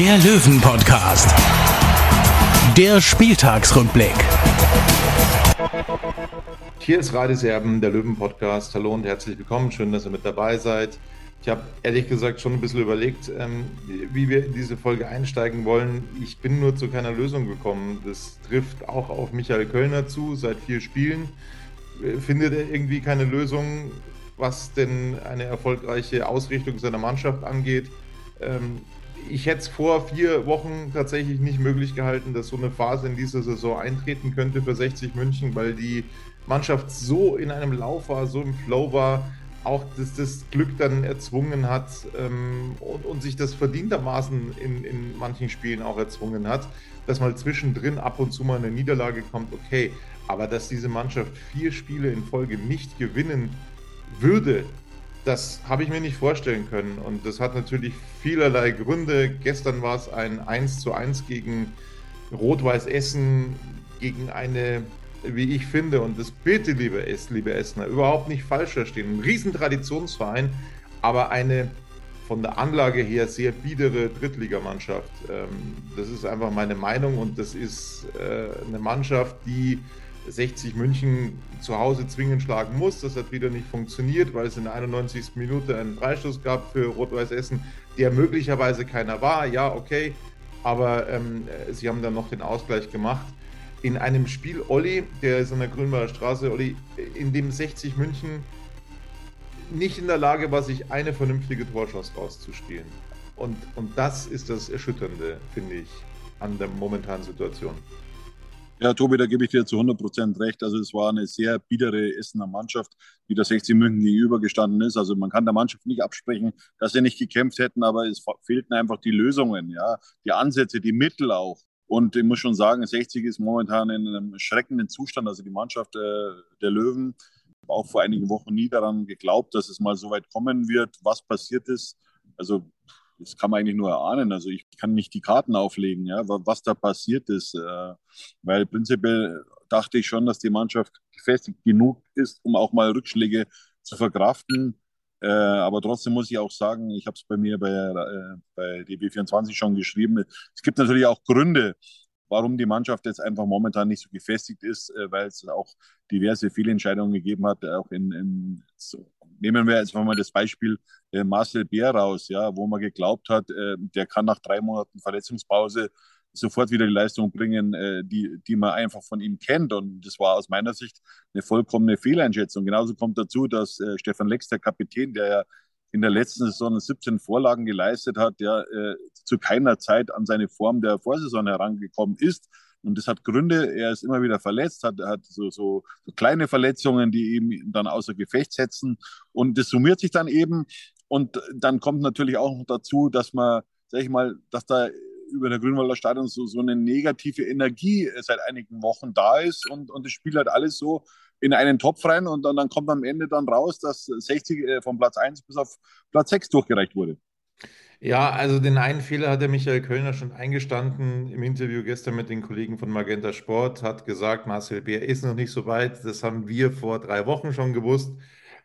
der Löwen-Podcast. Der Spieltagsrückblick. Hier ist Radis Erben, der Löwen-Podcast. Hallo und herzlich willkommen. Schön, dass ihr mit dabei seid. Ich habe ehrlich gesagt schon ein bisschen überlegt, ähm, wie wir in diese Folge einsteigen wollen. Ich bin nur zu keiner Lösung gekommen. Das trifft auch auf Michael Kölner zu, seit vier Spielen. Äh, Findet er irgendwie keine Lösung, was denn eine erfolgreiche Ausrichtung seiner Mannschaft angeht? Ich hätte es vor vier Wochen tatsächlich nicht möglich gehalten, dass so eine Phase in dieser Saison eintreten könnte für 60 München, weil die Mannschaft so in einem Lauf war, so im Flow war, auch das, das Glück dann erzwungen hat ähm, und, und, sich das verdientermaßen in, in manchen Spielen auch erzwungen hat, dass mal zwischendrin ab und zu mal eine Niederlage kommt, okay. Aber dass diese Mannschaft vier Spiele in Folge nicht gewinnen würde, das habe ich mir nicht vorstellen können. Und das hat natürlich vielerlei Gründe. Gestern war es ein 1 zu 1 gegen Rot-Weiß Essen, gegen eine, wie ich finde, und das bitte, liebe, es, liebe Essener, überhaupt nicht falsch verstehen. Ein Riesentraditionsverein, aber eine von der Anlage her sehr biedere Drittligamannschaft. Ähm, das ist einfach meine Meinung und das ist äh, eine Mannschaft, die 60 München zu Hause zwingend schlagen muss. Das hat wieder nicht funktioniert, weil es in der 91. Minute einen Freistoß gab für Rot-Weiß Essen, der möglicherweise keiner war. Ja, okay, aber ähm, sie haben dann noch den Ausgleich gemacht. In einem Spiel, Olli, der ist an der Grünwalder Straße, Olli, in dem 60 München nicht in der Lage war, sich eine vernünftige Torschance rauszuspielen. Und, und das ist das Erschütternde, finde ich, an der momentanen Situation. Ja, Tobi, da gebe ich dir zu 100 Prozent recht. Also es war eine sehr biedere Essener Mannschaft, die der 60 München gegenübergestanden ist. Also man kann der Mannschaft nicht absprechen, dass sie nicht gekämpft hätten, aber es fehlten einfach die Lösungen, ja, die Ansätze, die Mittel auch. Und ich muss schon sagen, 60 ist momentan in einem schreckenden Zustand. Also die Mannschaft äh, der Löwen, auch vor einigen Wochen nie daran geglaubt, dass es mal so weit kommen wird, was passiert ist. Also das kann man eigentlich nur erahnen. Also ich kann nicht die Karten auflegen, ja, was da passiert ist. Äh, weil prinzipiell dachte ich schon, dass die Mannschaft gefestigt genug ist, um auch mal Rückschläge zu verkraften. Äh, aber trotzdem muss ich auch sagen, ich habe es bei mir bei, äh, bei DB24 schon geschrieben. Es gibt natürlich auch Gründe, warum die Mannschaft jetzt einfach momentan nicht so gefestigt ist, äh, weil es auch diverse Fehlentscheidungen gegeben hat. Auch in, in so, nehmen wir jetzt mal das Beispiel äh, Marcel Bär raus, ja, wo man geglaubt hat, äh, der kann nach drei Monaten Verletzungspause sofort wieder die Leistung bringen, äh, die, die man einfach von ihm kennt. Und das war aus meiner Sicht eine vollkommene Fehleinschätzung. Genauso kommt dazu, dass äh, Stefan Lex, der Kapitän, der ja in der letzten Saison 17 Vorlagen geleistet hat, der äh, zu keiner Zeit an seine Form der Vorsaison herangekommen ist. Und das hat Gründe, er ist immer wieder verletzt, hat, hat so, so, so kleine Verletzungen, die ihm dann außer Gefecht setzen. Und das summiert sich dann eben. Und dann kommt natürlich auch noch dazu, dass man, sag ich mal, dass da über der Grünwalder Stadion so, so eine negative Energie seit einigen Wochen da ist und, und das Spiel halt alles so in einen Topf rein und dann, dann kommt am Ende dann raus, dass 60 äh, von Platz 1 bis auf Platz 6 durchgereicht wurde. Ja, also den einen Fehler hat der Michael Kölner schon eingestanden im Interview gestern mit den Kollegen von Magenta Sport, hat gesagt, Marcel Bär ist noch nicht so weit. Das haben wir vor drei Wochen schon gewusst.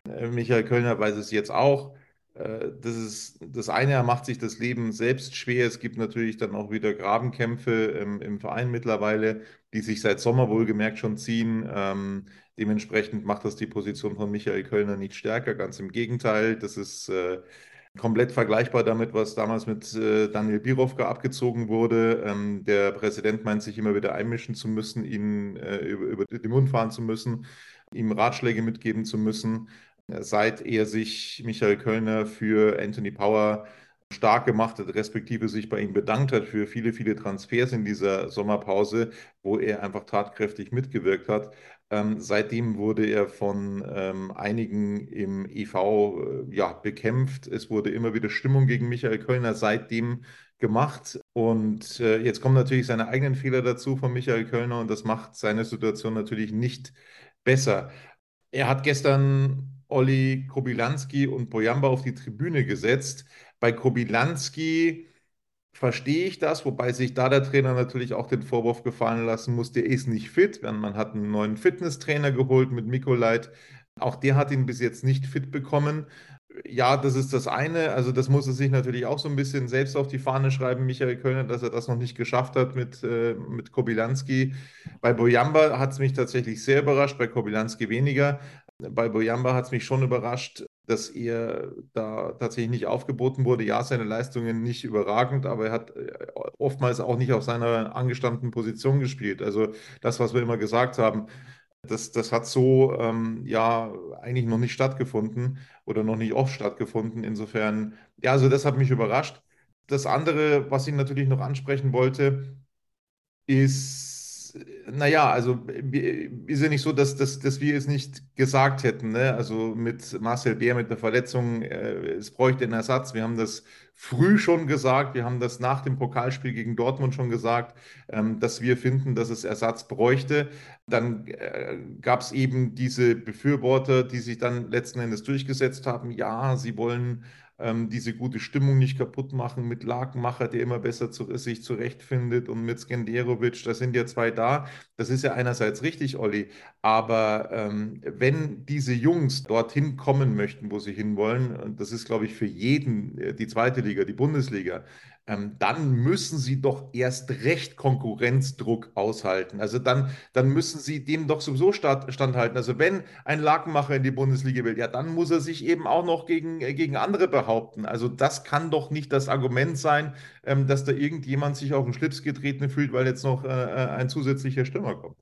Äh, Michael Kölner weiß es jetzt auch. Äh, das ist das eine, er macht sich das Leben selbst schwer. Es gibt natürlich dann auch wieder Grabenkämpfe im, im Verein mittlerweile, die sich seit Sommer wohlgemerkt schon ziehen. Ähm, dementsprechend macht das die Position von Michael Kölner nicht stärker. Ganz im Gegenteil, das ist äh, komplett vergleichbar damit, was damals mit äh, Daniel Birovka abgezogen wurde. Ähm, der Präsident meint sich immer wieder einmischen zu müssen, ihn äh, über, über den Mund fahren zu müssen, ihm Ratschläge mitgeben zu müssen. Seit er sich Michael Kölner für Anthony Power stark gemacht hat, respektive sich bei ihm bedankt hat für viele, viele Transfers in dieser Sommerpause, wo er einfach tatkräftig mitgewirkt hat, ähm, seitdem wurde er von ähm, einigen im EV äh, ja, bekämpft. Es wurde immer wieder Stimmung gegen Michael Kölner. Seitdem gemacht. Und äh, jetzt kommen natürlich seine eigenen Fehler dazu von Michael Kölner und das macht seine Situation natürlich nicht besser. Er hat gestern Olli Kobilanski und Bojamba auf die Tribüne gesetzt. Bei Kobilanski verstehe ich das, wobei sich da der Trainer natürlich auch den Vorwurf gefallen lassen muss, der ist nicht fit. Man hat einen neuen Fitnesstrainer geholt mit Mikolait. Auch der hat ihn bis jetzt nicht fit bekommen. Ja, das ist das eine. Also das muss er sich natürlich auch so ein bisschen selbst auf die Fahne schreiben, Michael Kölner, dass er das noch nicht geschafft hat mit, äh, mit Kobilanski. Bei Bojamba hat es mich tatsächlich sehr überrascht, bei Kobilanski weniger. Bei Bojamba hat es mich schon überrascht, dass er da tatsächlich nicht aufgeboten wurde. Ja, seine Leistungen nicht überragend, aber er hat äh, oftmals auch nicht auf seiner angestammten Position gespielt. Also das, was wir immer gesagt haben, das, das hat so ähm, ja eigentlich noch nicht stattgefunden oder noch nicht oft stattgefunden. Insofern, ja, also das hat mich überrascht. Das andere, was ich natürlich noch ansprechen wollte, ist naja, also ist ja nicht so, dass, dass, dass wir es nicht gesagt hätten. Ne? Also mit Marcel Bär mit der Verletzung, äh, es bräuchte einen Ersatz. Wir haben das früh schon gesagt, wir haben das nach dem Pokalspiel gegen Dortmund schon gesagt, ähm, dass wir finden, dass es Ersatz bräuchte. Dann äh, gab es eben diese Befürworter, die sich dann letzten Endes durchgesetzt haben. Ja, sie wollen ähm, diese gute Stimmung nicht kaputt machen mit Lakenmacher, der immer besser zu, sich zurechtfindet und mit Skenderovic, da sind ja zwei da. Das ist ja einerseits richtig, Olli, aber ähm, wenn diese Jungs dorthin kommen möchten, wo sie hinwollen, und das ist, glaube ich, für jeden äh, die zweite Liga, die Bundesliga, ähm, dann müssen sie doch erst recht Konkurrenzdruck aushalten. Also dann, dann müssen sie dem doch sowieso stand, standhalten. Also wenn ein Lakenmacher in die Bundesliga will, ja, dann muss er sich eben auch noch gegen, äh, gegen andere behaupten. Also das kann doch nicht das Argument sein, ähm, dass da irgendjemand sich auf den Schlips getreten fühlt, weil jetzt noch äh, äh ein zusätzlicher Stürmer kommt.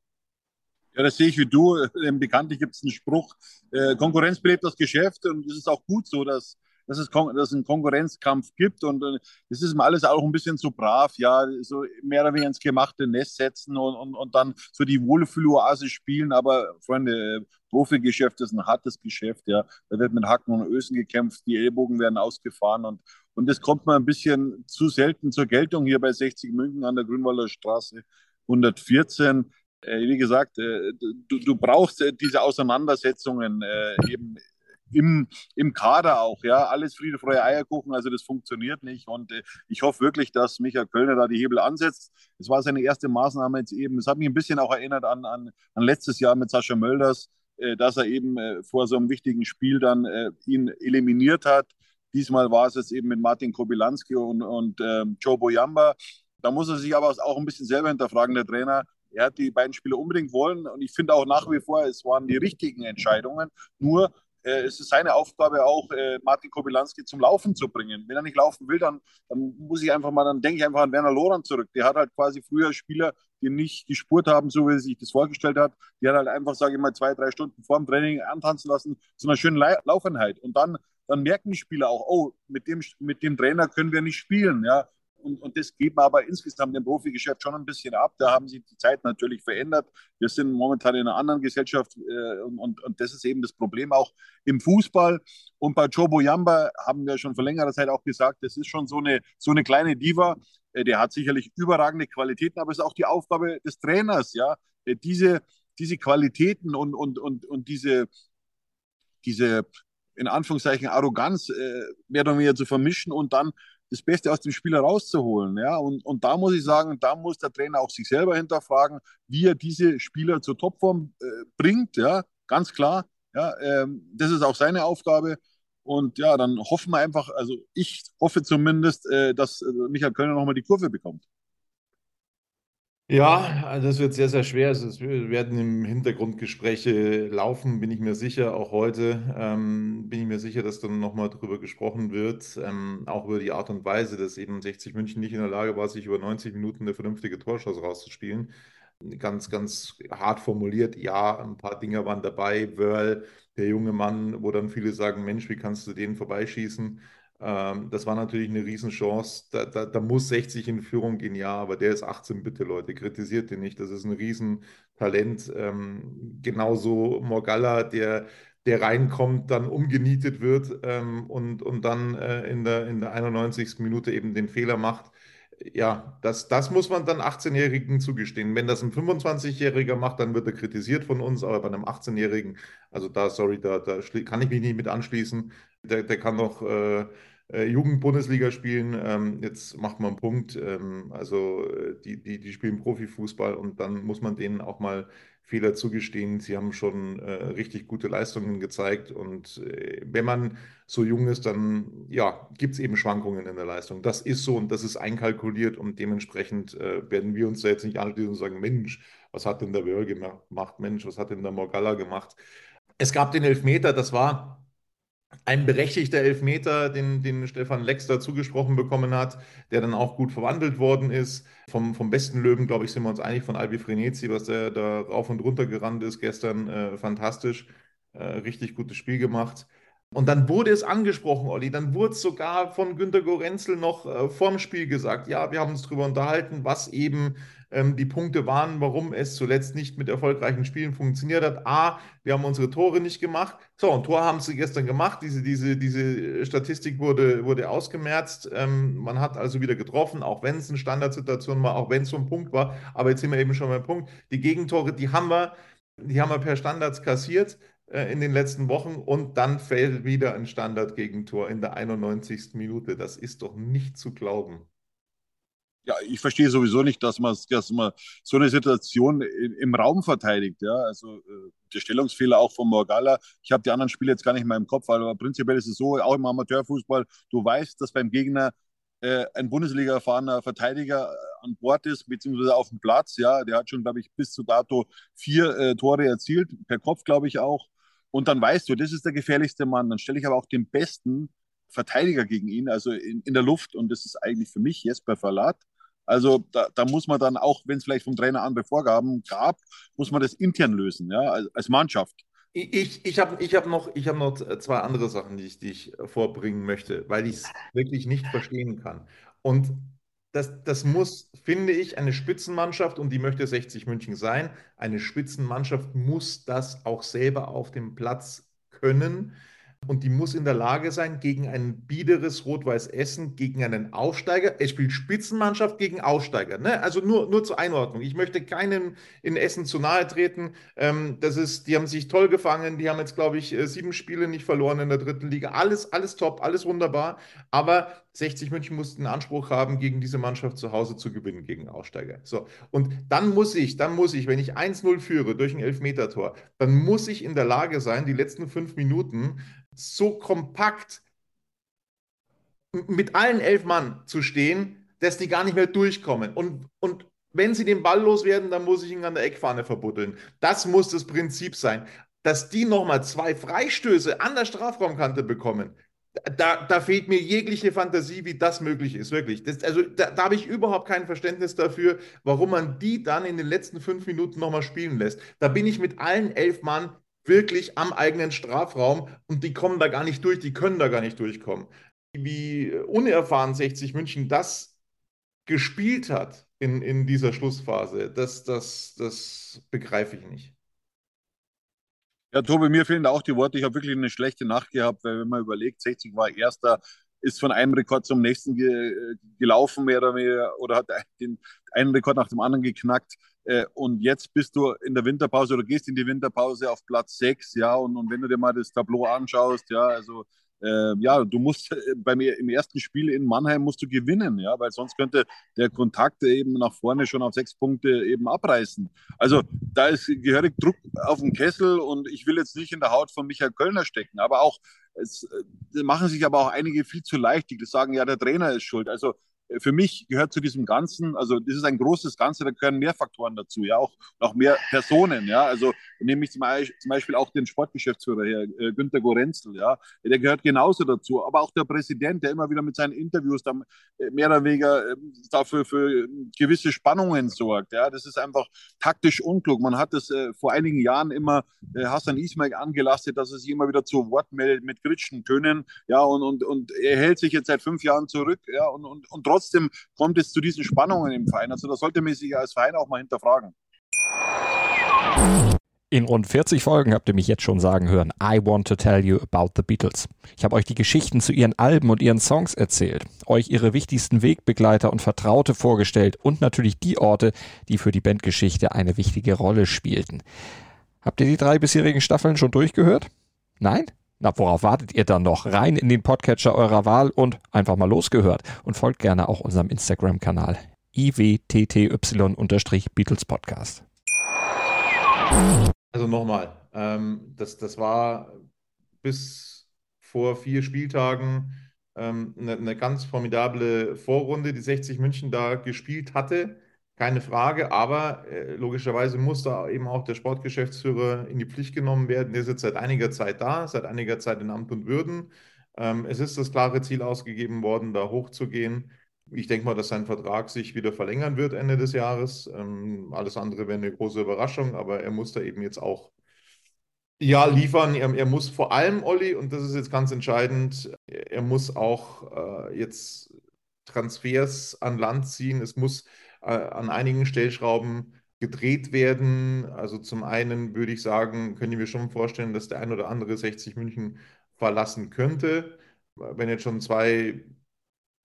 Ja, das sehe ich wie du. Ähm, bekanntlich gibt es einen Spruch, äh, Konkurrenz belebt das Geschäft und es ist auch gut so, dass dass es, dass es einen Konkurrenzkampf gibt und äh, das ist mir alles auch ein bisschen zu brav, ja, so mehr oder weniger ins gemachte Nest setzen und, und, und dann so die Wohlfühloase spielen, aber Freunde, äh, Profigeschäft ist ein hartes Geschäft, ja, da wird mit Hacken und Ösen gekämpft, die Ellbogen werden ausgefahren und, und das kommt mir ein bisschen zu selten zur Geltung hier bei 60 München an der Grünwalder Straße 114 äh, wie gesagt, du, du brauchst diese Auseinandersetzungen eben im, im Kader auch, ja, alles Friede, Freie Eierkuchen, also das funktioniert nicht und äh, ich hoffe wirklich, dass Michael Kölner da die Hebel ansetzt. Es war seine erste Maßnahme jetzt eben, es hat mich ein bisschen auch erinnert an, an, an letztes Jahr mit Sascha Mölders, äh, dass er eben äh, vor so einem wichtigen Spiel dann äh, ihn eliminiert hat. Diesmal war es jetzt eben mit Martin Kobilanski und, und ähm, Joe Boyamba. Da muss er sich aber auch ein bisschen selber hinterfragen, der Trainer. Er hat die beiden Spiele unbedingt wollen und ich finde auch nach wie vor, es waren die richtigen Entscheidungen. Nur es ist seine Aufgabe auch, äh, Martin Kobylanski zum Laufen zu bringen. Wenn er nicht laufen will, dann, dann muss ich einfach mal, dann denke ich einfach an Werner Loran zurück. Der hat halt quasi früher Spieler, die nicht gespurt haben, so wie er sich das vorgestellt hat. Die hat halt einfach, sage ich mal, zwei, drei Stunden vor dem Training antanzen lassen, so eine schöne Laufeinheit. Und dann, dann merken die Spieler auch, oh, mit dem, mit dem Trainer können wir nicht spielen. Ja, und, und das man aber insgesamt im Profigeschäft schon ein bisschen ab. Da haben sich die Zeiten natürlich verändert. Wir sind momentan in einer anderen Gesellschaft äh, und, und das ist eben das Problem auch im Fußball. Und bei Joe Boyamba haben wir schon vor längerer Zeit auch gesagt, das ist schon so eine, so eine kleine Diva. Äh, der hat sicherlich überragende Qualitäten, aber es ist auch die Aufgabe des Trainers, ja, äh, diese, diese Qualitäten und, und, und, und diese, diese in Anführungszeichen Arroganz äh, mehr oder weniger zu vermischen und dann das Beste aus dem Spieler rauszuholen. Ja? Und, und da muss ich sagen, da muss der Trainer auch sich selber hinterfragen, wie er diese Spieler zur Topform äh, bringt. Ja? Ganz klar. Ja? Ähm, das ist auch seine Aufgabe. Und ja, dann hoffen wir einfach, also ich hoffe zumindest, äh, dass äh, Michael Kölner nochmal die Kurve bekommt. Ja, das wird sehr, sehr schwer. Es werden im Hintergrund Gespräche laufen, bin ich mir sicher. Auch heute ähm, bin ich mir sicher, dass dann nochmal darüber gesprochen wird, ähm, auch über die Art und Weise, dass eben 60 München nicht in der Lage war, sich über 90 Minuten eine vernünftige Torschuss rauszuspielen. Ganz, ganz hart formuliert, ja, ein paar Dinger waren dabei. Wörl, der junge Mann, wo dann viele sagen, Mensch, wie kannst du den vorbeischießen? Ähm, das war natürlich eine Riesenchance. Da, da, da, muss 60 in Führung gehen, ja, aber der ist 18, bitte Leute, kritisiert den nicht. Das ist ein Riesentalent. Ähm, genauso Morgalla, der, der reinkommt, dann umgenietet wird ähm, und, und dann äh, in, der, in der 91. Minute eben den Fehler macht. Ja, das, das muss man dann 18-Jährigen zugestehen. Wenn das ein 25-Jähriger macht, dann wird er kritisiert von uns, aber bei einem 18-Jährigen, also da, sorry, da, da kann ich mich nicht mit anschließen. Der, der kann doch äh, äh, Jugend-Bundesliga spielen. Ähm, jetzt macht man einen Punkt. Ähm, also äh, die, die, die spielen Profifußball und dann muss man denen auch mal Fehler zugestehen. Sie haben schon äh, richtig gute Leistungen gezeigt und äh, wenn man so jung ist, dann ja, gibt es eben Schwankungen in der Leistung. Das ist so und das ist einkalkuliert und dementsprechend äh, werden wir uns da jetzt nicht anschließen und sagen, Mensch, was hat denn der Wörl gemacht? Mensch, was hat denn der Morgalla gemacht? Es gab den Elfmeter, das war ein berechtigter Elfmeter, den, den Stefan Lex da zugesprochen bekommen hat, der dann auch gut verwandelt worden ist. Vom, vom besten Löwen, glaube ich, sind wir uns einig von Albi Frenetzi, was der da rauf und runter gerannt ist gestern. Äh, fantastisch. Äh, richtig gutes Spiel gemacht. Und dann wurde es angesprochen, Olli. Dann wurde es sogar von Günter Gorenzel noch äh, vorm Spiel gesagt. Ja, wir haben uns darüber unterhalten, was eben ähm, die Punkte waren, warum es zuletzt nicht mit erfolgreichen Spielen funktioniert hat. A, wir haben unsere Tore nicht gemacht. So, ein Tor haben sie gestern gemacht. Diese, diese, diese Statistik wurde, wurde ausgemerzt. Ähm, man hat also wieder getroffen, auch wenn es eine Standardsituation war, auch wenn es so ein Punkt war. Aber jetzt sind wir eben schon beim Punkt. Die Gegentore, die haben wir, die haben wir per Standards kassiert. Äh, in den letzten Wochen und dann fällt wieder ein Standardgegentor in der 91. Minute. Das ist doch nicht zu glauben. Ja, ich verstehe sowieso nicht, dass man, dass man so eine Situation im Raum verteidigt. Ja, also äh, der Stellungsfehler auch von Morgalla. Ich habe die anderen Spiele jetzt gar nicht mehr im Kopf, aber prinzipiell ist es so, auch im Amateurfußball, du weißt, dass beim Gegner äh, ein Bundesliga erfahrener Verteidiger äh, an Bord ist, beziehungsweise auf dem Platz. Ja, der hat schon, glaube ich, bis zu dato vier äh, Tore erzielt, per Kopf, glaube ich auch. Und dann weißt du, das ist der gefährlichste Mann. Dann stelle ich aber auch den besten Verteidiger gegen ihn, also in, in der Luft. Und das ist eigentlich für mich Jesper Verlat. Also da, da muss man dann auch, wenn es vielleicht vom Trainer andere Vorgaben gab, muss man das intern lösen, ja, als, als Mannschaft. Ich, ich habe ich hab noch, hab noch zwei andere Sachen, die ich, die ich vorbringen möchte, weil ich es wirklich nicht verstehen kann. Und das, das muss, finde ich, eine Spitzenmannschaft, und die möchte 60 München sein, eine Spitzenmannschaft muss das auch selber auf dem Platz können. Und die muss in der Lage sein, gegen ein biederes Rot-Weiß Essen, gegen einen Aufsteiger, es spielt Spitzenmannschaft gegen Aufsteiger. Ne? Also nur, nur zur Einordnung. Ich möchte keinem in Essen zu nahe treten. Ähm, das ist, die haben sich toll gefangen, die haben jetzt, glaube ich, äh, sieben Spiele nicht verloren in der dritten Liga. Alles, alles top, alles wunderbar. Aber 60 München mussten Anspruch haben, gegen diese Mannschaft zu Hause zu gewinnen, gegen Aufsteiger. So. Und dann muss ich, dann muss ich, wenn ich 1-0 führe durch ein Elfmetertor, dann muss ich in der Lage sein, die letzten fünf Minuten so kompakt mit allen elf Mann zu stehen, dass die gar nicht mehr durchkommen. Und, und wenn sie den Ball loswerden, dann muss ich ihn an der Eckfahne verbuddeln. Das muss das Prinzip sein. Dass die nochmal zwei Freistöße an der Strafraumkante bekommen, da, da, fehlt mir jegliche Fantasie, wie das möglich ist, wirklich. Das, also da, da habe ich überhaupt kein Verständnis dafür, warum man die dann in den letzten fünf Minuten nochmal spielen lässt. Da bin ich mit allen elf Mann wirklich am eigenen Strafraum und die kommen da gar nicht durch, die können da gar nicht durchkommen. Wie unerfahren 60 München das gespielt hat in, in dieser Schlussphase, das, das, das begreife ich nicht. Ja, Tobi, mir fehlen auch die Worte. Ich habe wirklich eine schlechte Nacht gehabt, weil wenn man überlegt, 60 war Erster, ist von einem Rekord zum nächsten ge gelaufen, mehr oder weniger, oder hat den einen Rekord nach dem anderen geknackt. Äh, und jetzt bist du in der Winterpause oder gehst in die Winterpause auf Platz 6, ja, und, und wenn du dir mal das Tableau anschaust, ja, also äh, ja, du musst äh, beim im ersten Spiel in Mannheim musst du gewinnen, ja, weil sonst könnte der Kontakt eben nach vorne schon auf sechs Punkte eben abreißen. Also da ist gehörig Druck auf dem Kessel und ich will jetzt nicht in der Haut von Michael Kölner stecken, aber auch es äh, machen sich aber auch einige viel zu leicht, die sagen, ja, der Trainer ist schuld. Also für mich gehört zu diesem Ganzen, also das ist ein großes Ganze, da gehören mehr Faktoren dazu, ja, auch, auch mehr Personen, ja, also nehme ich zum Beispiel auch den Sportgeschäftsführer her, äh, Günter Gorenzel, ja, der gehört genauso dazu, aber auch der Präsident, der immer wieder mit seinen Interviews dann äh, mehr oder weniger äh, dafür für gewisse Spannungen sorgt, ja, das ist einfach taktisch unklug. Man hat das äh, vor einigen Jahren immer Hassan Ismail angelastet, dass er sich immer wieder zu Wort meldet mit kritischen Tönen, ja, und, und, und er hält sich jetzt seit fünf Jahren zurück, ja, und, und, und trotzdem kommt es zu diesen Spannungen im Verein. Also da sollte man sich als Verein auch mal hinterfragen. In rund 40 Folgen habt ihr mich jetzt schon sagen hören, I want to tell you about the Beatles. Ich habe euch die Geschichten zu ihren Alben und ihren Songs erzählt, euch ihre wichtigsten Wegbegleiter und Vertraute vorgestellt und natürlich die Orte, die für die Bandgeschichte eine wichtige Rolle spielten. Habt ihr die drei bisherigen Staffeln schon durchgehört? Nein? Na, worauf wartet ihr dann noch? Rein in den Podcatcher eurer Wahl und einfach mal losgehört. Und folgt gerne auch unserem Instagram-Kanal iwtty-Beatles Podcast. Also nochmal, ähm, das, das war bis vor vier Spieltagen ähm, eine, eine ganz formidable Vorrunde, die 60 München da gespielt hatte. Keine Frage, aber äh, logischerweise muss da eben auch der Sportgeschäftsführer in die Pflicht genommen werden. Der sitzt seit einiger Zeit da, seit einiger Zeit in Amt und Würden. Ähm, es ist das klare Ziel ausgegeben worden, da hochzugehen. Ich denke mal, dass sein Vertrag sich wieder verlängern wird Ende des Jahres. Ähm, alles andere wäre eine große Überraschung, aber er muss da eben jetzt auch ja, liefern. Er, er muss vor allem, Olli, und das ist jetzt ganz entscheidend, er muss auch äh, jetzt Transfers an Land ziehen. Es muss an einigen Stellschrauben gedreht werden. Also zum einen würde ich sagen, können wir schon vorstellen, dass der ein oder andere 60 München verlassen könnte. Wenn jetzt schon zwei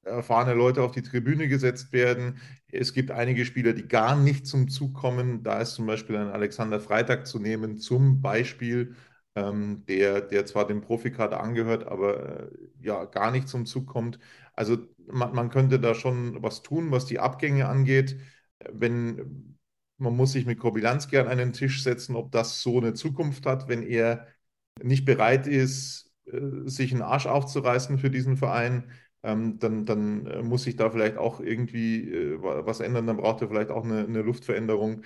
erfahrene Leute auf die Tribüne gesetzt werden. Es gibt einige Spieler, die gar nicht zum Zug kommen. Da ist zum Beispiel ein Alexander Freitag zu nehmen, zum Beispiel, ähm, der, der zwar dem Profikader angehört, aber äh, ja gar nicht zum Zug kommt. Also man, man könnte da schon was tun, was die Abgänge angeht. Wenn man muss sich mit Kobilanski an einen Tisch setzen, ob das so eine Zukunft hat, wenn er nicht bereit ist, äh, sich einen Arsch aufzureißen für diesen Verein ähm, dann, dann äh, muss sich da vielleicht auch irgendwie äh, was ändern. Dann braucht er vielleicht auch eine, eine Luftveränderung.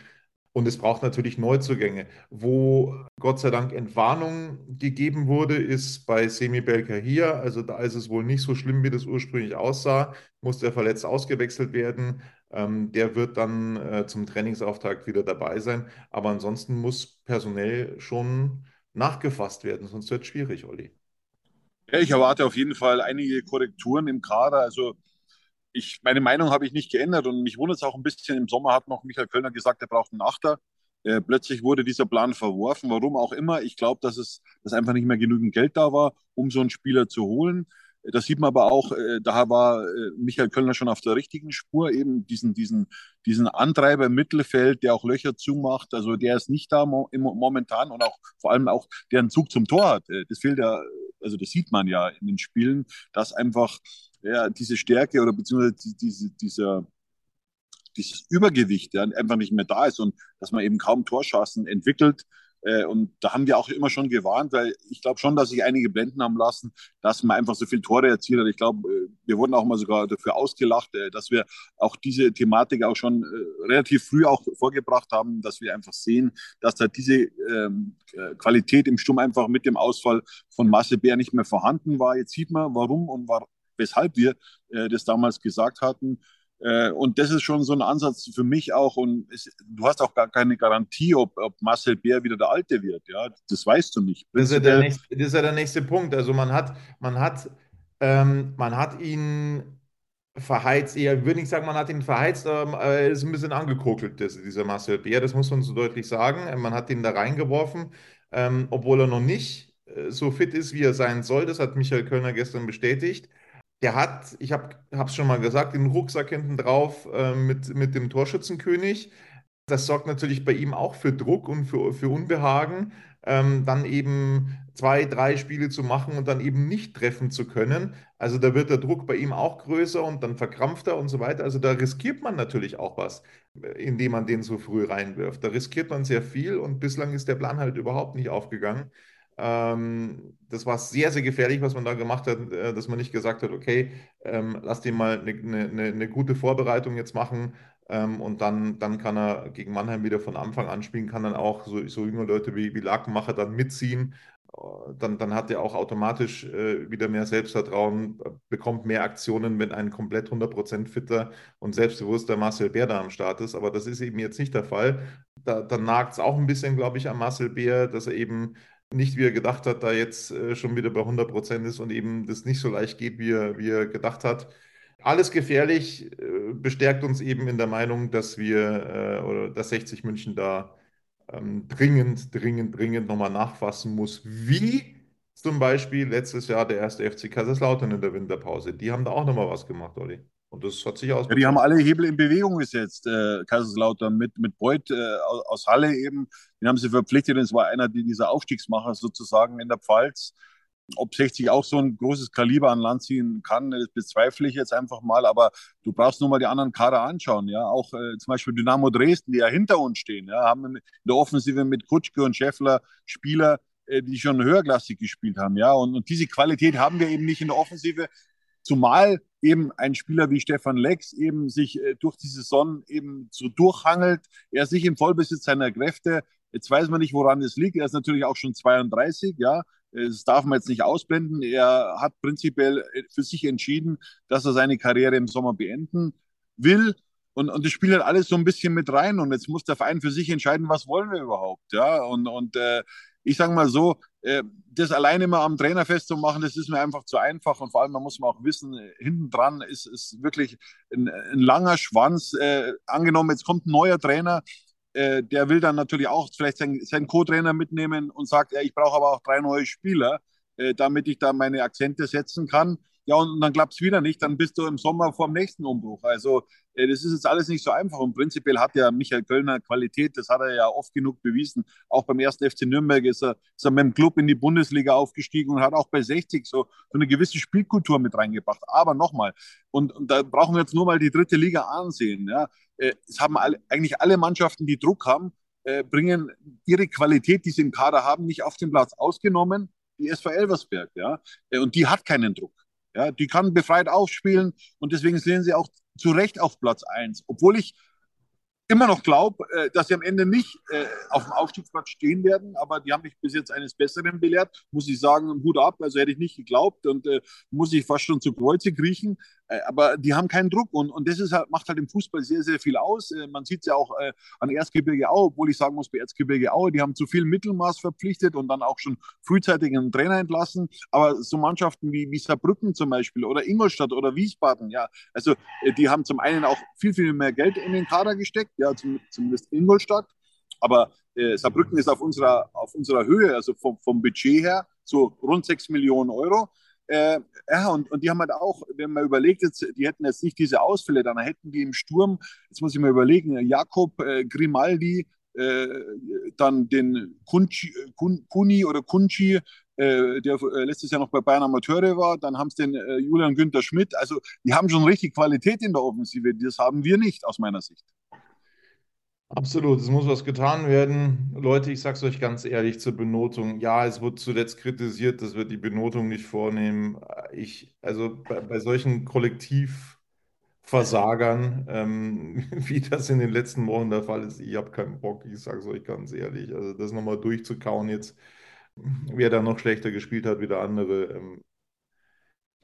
Und es braucht natürlich Neuzugänge. Wo Gott sei Dank Entwarnung gegeben wurde, ist bei Semi Belkahir. Also da ist es wohl nicht so schlimm, wie das ursprünglich aussah. Muss der verletzt ausgewechselt werden. Ähm, der wird dann äh, zum Trainingsauftakt wieder dabei sein. Aber ansonsten muss personell schon nachgefasst werden, sonst wird es schwierig, Olli. Ja, ich erwarte auf jeden Fall einige Korrekturen im Kader. Also ich, meine Meinung habe ich nicht geändert und mich wundert es auch ein bisschen. Im Sommer hat noch Michael Kölner gesagt, er braucht einen Achter. Äh, plötzlich wurde dieser Plan verworfen, warum auch immer. Ich glaube, dass es dass einfach nicht mehr genügend Geld da war, um so einen Spieler zu holen. Das sieht man aber auch, äh, da war äh, Michael Kölner schon auf der richtigen Spur, eben diesen, diesen, diesen Antreiber im Mittelfeld, der auch Löcher zumacht. Also der ist nicht da mo momentan und auch vor allem auch, der einen Zug zum Tor hat. Äh, das fehlt ja, also das sieht man ja in den Spielen, dass einfach ja, diese Stärke oder beziehungsweise diese, dieser, dieses Übergewicht ja, einfach nicht mehr da ist und dass man eben kaum Torschancen entwickelt. Äh, und da haben wir auch immer schon gewarnt, weil ich glaube schon, dass sich einige blenden haben lassen, dass man einfach so viele Tore erzielt hat. Ich glaube, äh, wir wurden auch mal sogar dafür ausgelacht, äh, dass wir auch diese Thematik auch schon relativ früh auch vorgebracht haben, dass wir einfach sehen, dass da diese ähm, Qualität im Sturm einfach mit dem Ausfall von Masse Bär nicht mehr vorhanden war. Jetzt sieht man, warum und war, weshalb wir das damals gesagt hatten. Äh, und das ist schon so ein Ansatz für mich auch. Und es, du hast auch gar keine Garantie, ob, ob Marcel Bär wieder der Alte wird. Ja, das weißt du nicht. Das ist, ja der nächste, das ist ja der nächste Punkt. Also man hat, man hat, ähm, man hat ihn verheizt, eher würde ich sagen, man hat ihn verheizt, aber er ist ein bisschen angekokelt, das, dieser Marcel Bär. Das muss man so deutlich sagen. Man hat ihn da reingeworfen, ähm, obwohl er noch nicht äh, so fit ist, wie er sein soll. Das hat Michael Kölner gestern bestätigt der hat, ich habe es schon mal gesagt, den Rucksack hinten drauf äh, mit, mit dem Torschützenkönig. Das sorgt natürlich bei ihm auch für Druck und für, für Unbehagen, ähm, dann eben zwei, drei Spiele zu machen und dann eben nicht treffen zu können. Also da wird der Druck bei ihm auch größer und dann verkrampft er und so weiter. Also da riskiert man natürlich auch was, indem man den so früh reinwirft. Da riskiert man sehr viel und bislang ist der Plan halt überhaupt nicht aufgegangen. Ähm, das war sehr, sehr gefährlich, was man da gemacht hat, äh, dass man nicht gesagt hat, okay, ähm, lass den mal eine, eine, eine, gute Vorbereitung jetzt machen ähm, und dann, dann kann er gegen Mannheim wieder von Anfang an spielen, kann dann auch so, so junge Leute wie, wie Lakenmacher dann mitziehen. Äh, dann, dann hat er auch automatisch äh, wieder mehr Selbstvertrauen, bekommt mehr Aktionen, wenn ein komplett 100% fitter und selbstbewusster Marcel Bär da am Start ist. Aber das ist eben jetzt nicht der Fall. Da, da nagt es auch ein bisschen, glaube ich, an Marcel Bär, dass er eben nicht, wie er gedacht hat, da jetzt äh, schon wieder bei 100 Prozent ist und eben das nicht so leicht geht, wie er, wie er gedacht hat. Alles gefährlich äh, bestärkt uns eben in der Meinung, dass wir äh, oder dass 60 München da ähm, dringend, dringend, dringend nochmal nachfassen muss, wie zum Beispiel letztes Jahr der erste FC Kaiserslautern in der Winterpause. Die haben da auch nochmal was gemacht, Olli. Und das hat sich Ja, ausbezahlt. die haben alle Hebel in Bewegung gesetzt, äh, Kaiserslautern mit, mit Beuth äh, aus, aus Halle eben. Den haben sie verpflichtet und es war einer dieser Aufstiegsmacher sozusagen in der Pfalz. Ob 60 auch so ein großes Kaliber an Land ziehen kann, das bezweifle ich jetzt einfach mal. Aber du brauchst nur mal die anderen Kader anschauen. Ja, auch äh, zum Beispiel Dynamo Dresden, die ja hinter uns stehen, ja, haben in der Offensive mit Kutschke und Scheffler Spieler, äh, die schon höherklassig gespielt haben. Ja, und, und diese Qualität haben wir eben nicht in der Offensive. Zumal eben ein Spieler wie Stefan Lex eben sich äh, durch die Saison eben so durchhangelt. Er ist nicht im Vollbesitz seiner Kräfte. Jetzt weiß man nicht, woran es liegt. Er ist natürlich auch schon 32, ja. Das darf man jetzt nicht ausblenden. Er hat prinzipiell äh, für sich entschieden, dass er seine Karriere im Sommer beenden will. Und, und das spielt halt alles so ein bisschen mit rein. Und jetzt muss der Verein für sich entscheiden, was wollen wir überhaupt. Ja, und, und äh, ich sage mal so, das alleine mal am Trainer festzumachen, das ist mir einfach zu einfach. Und vor allem, man muss man auch wissen, äh, hinten dran ist, ist wirklich ein, ein langer Schwanz. Äh, angenommen, jetzt kommt ein neuer Trainer, äh, der will dann natürlich auch vielleicht seinen, seinen Co-Trainer mitnehmen und sagt, ja, ich brauche aber auch drei neue Spieler, äh, damit ich da meine Akzente setzen kann. Ja, und, dann klappt es wieder nicht, dann bist du im Sommer vor dem nächsten Umbruch. Also äh, das ist jetzt alles nicht so einfach. Und prinzipiell hat ja Michael Kölner Qualität, das hat er ja oft genug bewiesen. Auch beim ersten FC Nürnberg ist er, ist er mit dem Club in die Bundesliga aufgestiegen und hat auch bei 60 so, so eine gewisse Spielkultur mit reingebracht. Aber nochmal, und, und da brauchen wir jetzt nur mal die dritte Liga ansehen. Ja. Äh, Es haben alle, eigentlich alle Mannschaften, die Druck haben, äh, bringen ihre Qualität, die sie im Kader haben, nicht auf den Platz. Ausgenommen die SV Elversberg. Ja. Und die hat keinen Druck. Ja, die kann befreit aufspielen und deswegen sehen sie auch zu Recht auf Platz 1. Obwohl ich immer noch glaube, äh, dass sie am Ende nicht äh, auf dem Aufstiegsplatz stehen werden, aber die haben mich bis jetzt eines Besseren belehrt, muss ich sagen, Hut ab, also hätte ich nicht geglaubt und äh, muss ich fast schon zu Kreuze kriechen, aber die haben keinen Druck und, und das ist halt, macht halt im Fußball sehr, sehr viel aus. Äh, man sieht es ja auch äh, an Erzgebirge Aue, obwohl ich sagen muss, bei Erzgebirge Aue, die haben zu viel Mittelmaß verpflichtet und dann auch schon frühzeitig einen Trainer entlassen, aber so Mannschaften wie, wie Saarbrücken zum Beispiel oder Ingolstadt oder Wiesbaden, ja, also äh, die haben zum einen auch viel, viel mehr Geld in den Kader gesteckt, ja, zum, zumindest Ingolstadt. Aber äh, Saarbrücken ist auf unserer, auf unserer Höhe, also vom, vom Budget her, so rund 6 Millionen Euro. Äh, ja, und, und die haben halt auch, wenn man überlegt, jetzt, die hätten jetzt nicht diese Ausfälle, dann hätten die im Sturm, jetzt muss ich mal überlegen, Jakob, äh, Grimaldi, äh, dann den Kunci, Kun, Kuni oder Kunci, äh, der äh, letztes Jahr noch bei Bayern Amateure war, dann haben es den äh, Julian Günther Schmidt, also die haben schon richtig Qualität in der Offensive, das haben wir nicht aus meiner Sicht. Absolut, es muss was getan werden. Leute, ich sage es euch ganz ehrlich zur Benotung. Ja, es wurde zuletzt kritisiert, dass wir die Benotung nicht vornehmen. Ich, also bei, bei solchen Kollektivversagern, ähm, wie das in den letzten Wochen der Fall ist, ich habe keinen Bock, ich sage es euch ganz ehrlich. Also das nochmal durchzukauen jetzt, wer da noch schlechter gespielt hat wie der andere. Ähm,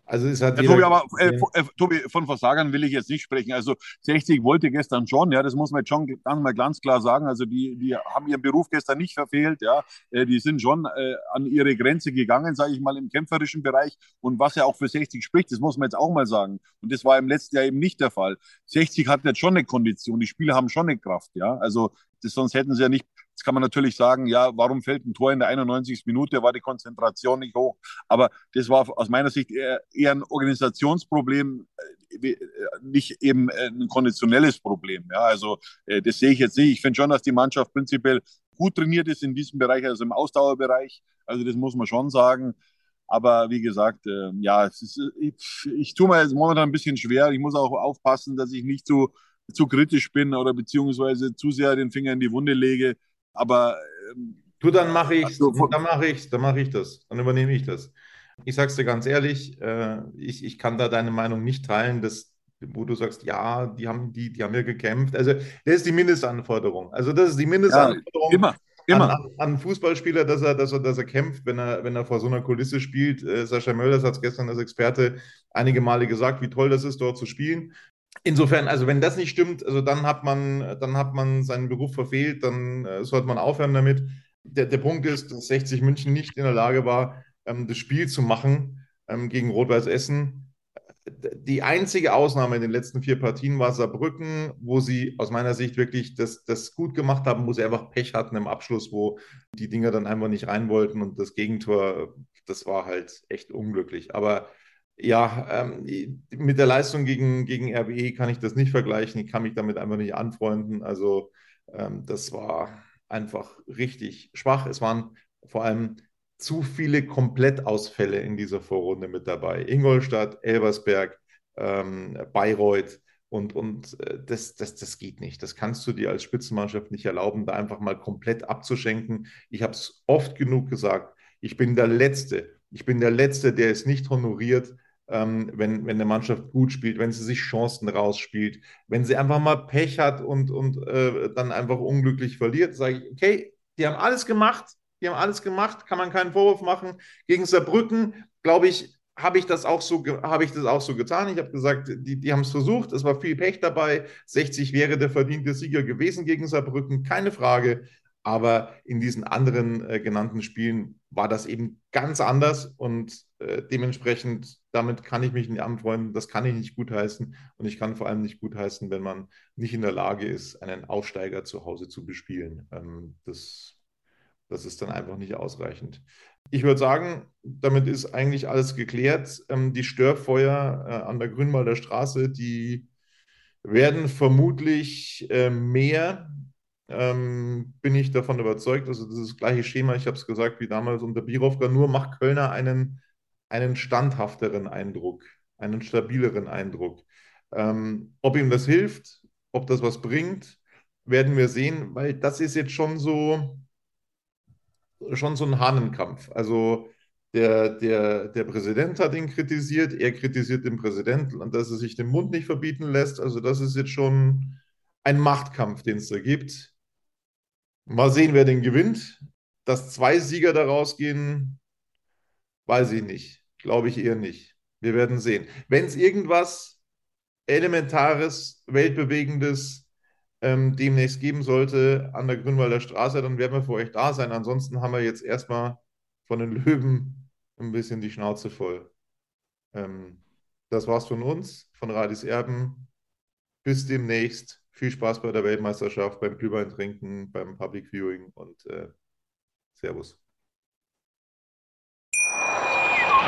also es hat Ja, jeder Tobi, aber äh, gesehen. äh, Tobi, von Versagern will ich jetzt nicht sprechen. Also 60 wollte gestern schon, ja, das muss man jetzt schon ganz mal ganz klar sagen. Also die, die haben ihren Beruf gestern nicht verfehlt, ja. Äh, die sind schon äh, an ihre Grenze gegangen, sage ich mal, im kämpferischen Bereich. Und was ja auch für 60 spricht, das muss man jetzt auch mal sagen. Und das war im letzten Jahr eben nicht der Fall. 60 hat jetzt schon eine Kondition, die Spieler haben schon eine Kraft, ja. Also das, sonst hätten sie ja nicht. Jetzt kann man natürlich sagen, ja, warum fällt ein Tor in der 91. Minute? War die Konzentration nicht hoch? Aber das war aus meiner Sicht eher, eher ein Organisationsproblem, äh, äh, nicht eben äh, ein konditionelles Problem. Ja, also das sehe ich jetzt nicht. Ich finde schon, dass die Mannschaft prinzipiell gut trainiert ist in diesem Bereich, also im Ausdauerbereich. Also das muss man schon sagen. Aber wie gesagt, äh, ja, ist, ich, ich tue mir jetzt momentan ein bisschen schwer. Ich muss auch aufpassen, dass ich nicht zu, zu kritisch bin oder beziehungsweise zu sehr den Finger in die Wunde lege. Aber ähm, Du, dann mache ich, Also dann mache ich, dann mache ich das, dann übernehme ich das. Ich sag's dir ganz ehrlich, äh, ich, ich kann da deine Meinung nicht teilen, dass, wo du sagst, ja, die haben, die, die haben ja gekämpft. Also, das ist die Mindestanforderung. Also, das ist die Mindestanforderung immer, immer. an, an, Fußballspieler, dass er, dass er, dass er kämpft, wenn er, wenn er vor so einer Kulisse spielt. Äh, Sascha Mölders hat es gestern als Experte einige Male gesagt, wie toll das ist, dort zu spielen. Insofern, also wenn das nicht stimmt, also dann hat man, dann hat man seinen Beruf verfehlt, dann äh, sollte man aufhören damit. Der, der Punkt ist, dass 60 München nicht in der Lage war, ähm, das Spiel zu machen ähm, gegen Rot-Weiß Essen, die einzige Ausnahme in den letzten vier Partien war Saarbrücken, wo sie aus meiner Sicht wirklich das, das gut gemacht haben, wo sie einfach Pech hatten im Abschluss, wo die Dinger dann einfach nicht rein wollten und das Gegentor, das war halt echt unglücklich. Aber ja, ähm, mit der Leistung gegen, gegen RWE kann ich das nicht vergleichen. Ich kann mich damit einfach nicht anfreunden. Also ähm, das war einfach richtig schwach. Es waren vor allem zu viele Komplettausfälle in dieser Vorrunde mit dabei. Ingolstadt, Elversberg, ähm, Bayreuth. Und, und äh, das, das, das geht nicht. Das kannst du dir als Spitzenmannschaft nicht erlauben, da einfach mal komplett abzuschenken. Ich habe es oft genug gesagt. Ich bin der Letzte. Ich bin der Letzte, der es nicht honoriert, ähm, wenn, wenn eine Mannschaft gut spielt, wenn sie sich Chancen rausspielt, wenn sie einfach mal Pech hat und, und äh, dann einfach unglücklich verliert, sage ich, okay, die haben alles gemacht, die haben alles gemacht, kann man keinen Vorwurf machen. Gegen Saarbrücken, glaube ich, habe ich das auch so habe ich das auch so getan. Ich habe gesagt, die, die haben es versucht, es war viel Pech dabei. 60 wäre der verdiente Sieger gewesen gegen Saarbrücken, keine Frage. Aber in diesen anderen äh, genannten Spielen war das eben ganz anders und äh, dementsprechend, damit kann ich mich nicht anfreunden, das kann ich nicht gutheißen und ich kann vor allem nicht gutheißen, wenn man nicht in der Lage ist, einen Aufsteiger zu Hause zu bespielen. Ähm, das, das ist dann einfach nicht ausreichend. Ich würde sagen, damit ist eigentlich alles geklärt. Ähm, die Störfeuer äh, an der Grünwalder Straße, die werden vermutlich äh, mehr ähm, bin ich davon überzeugt. Also das ist das gleiche Schema, ich habe es gesagt, wie damals unter Birovka, nur macht Kölner einen, einen standhafteren Eindruck, einen stabileren Eindruck. Ähm, ob ihm das hilft, ob das was bringt, werden wir sehen, weil das ist jetzt schon so, schon so ein Hahnenkampf. Also der, der, der Präsident hat ihn kritisiert, er kritisiert den Präsidenten und dass er sich den Mund nicht verbieten lässt. Also das ist jetzt schon ein Machtkampf, den es da gibt. Mal sehen, wer den gewinnt. Dass zwei Sieger daraus gehen, weiß ich nicht. Glaube ich eher nicht. Wir werden sehen. Wenn es irgendwas Elementares, Weltbewegendes ähm, demnächst geben sollte an der Grünwalder Straße, dann werden wir für euch da sein. Ansonsten haben wir jetzt erstmal von den Löwen ein bisschen die Schnauze voll. Ähm, das war's von uns, von Radis Erben. Bis demnächst. Viel Spaß bei der Weltmeisterschaft, beim Glühwein trinken, beim Public Viewing und äh, Servus.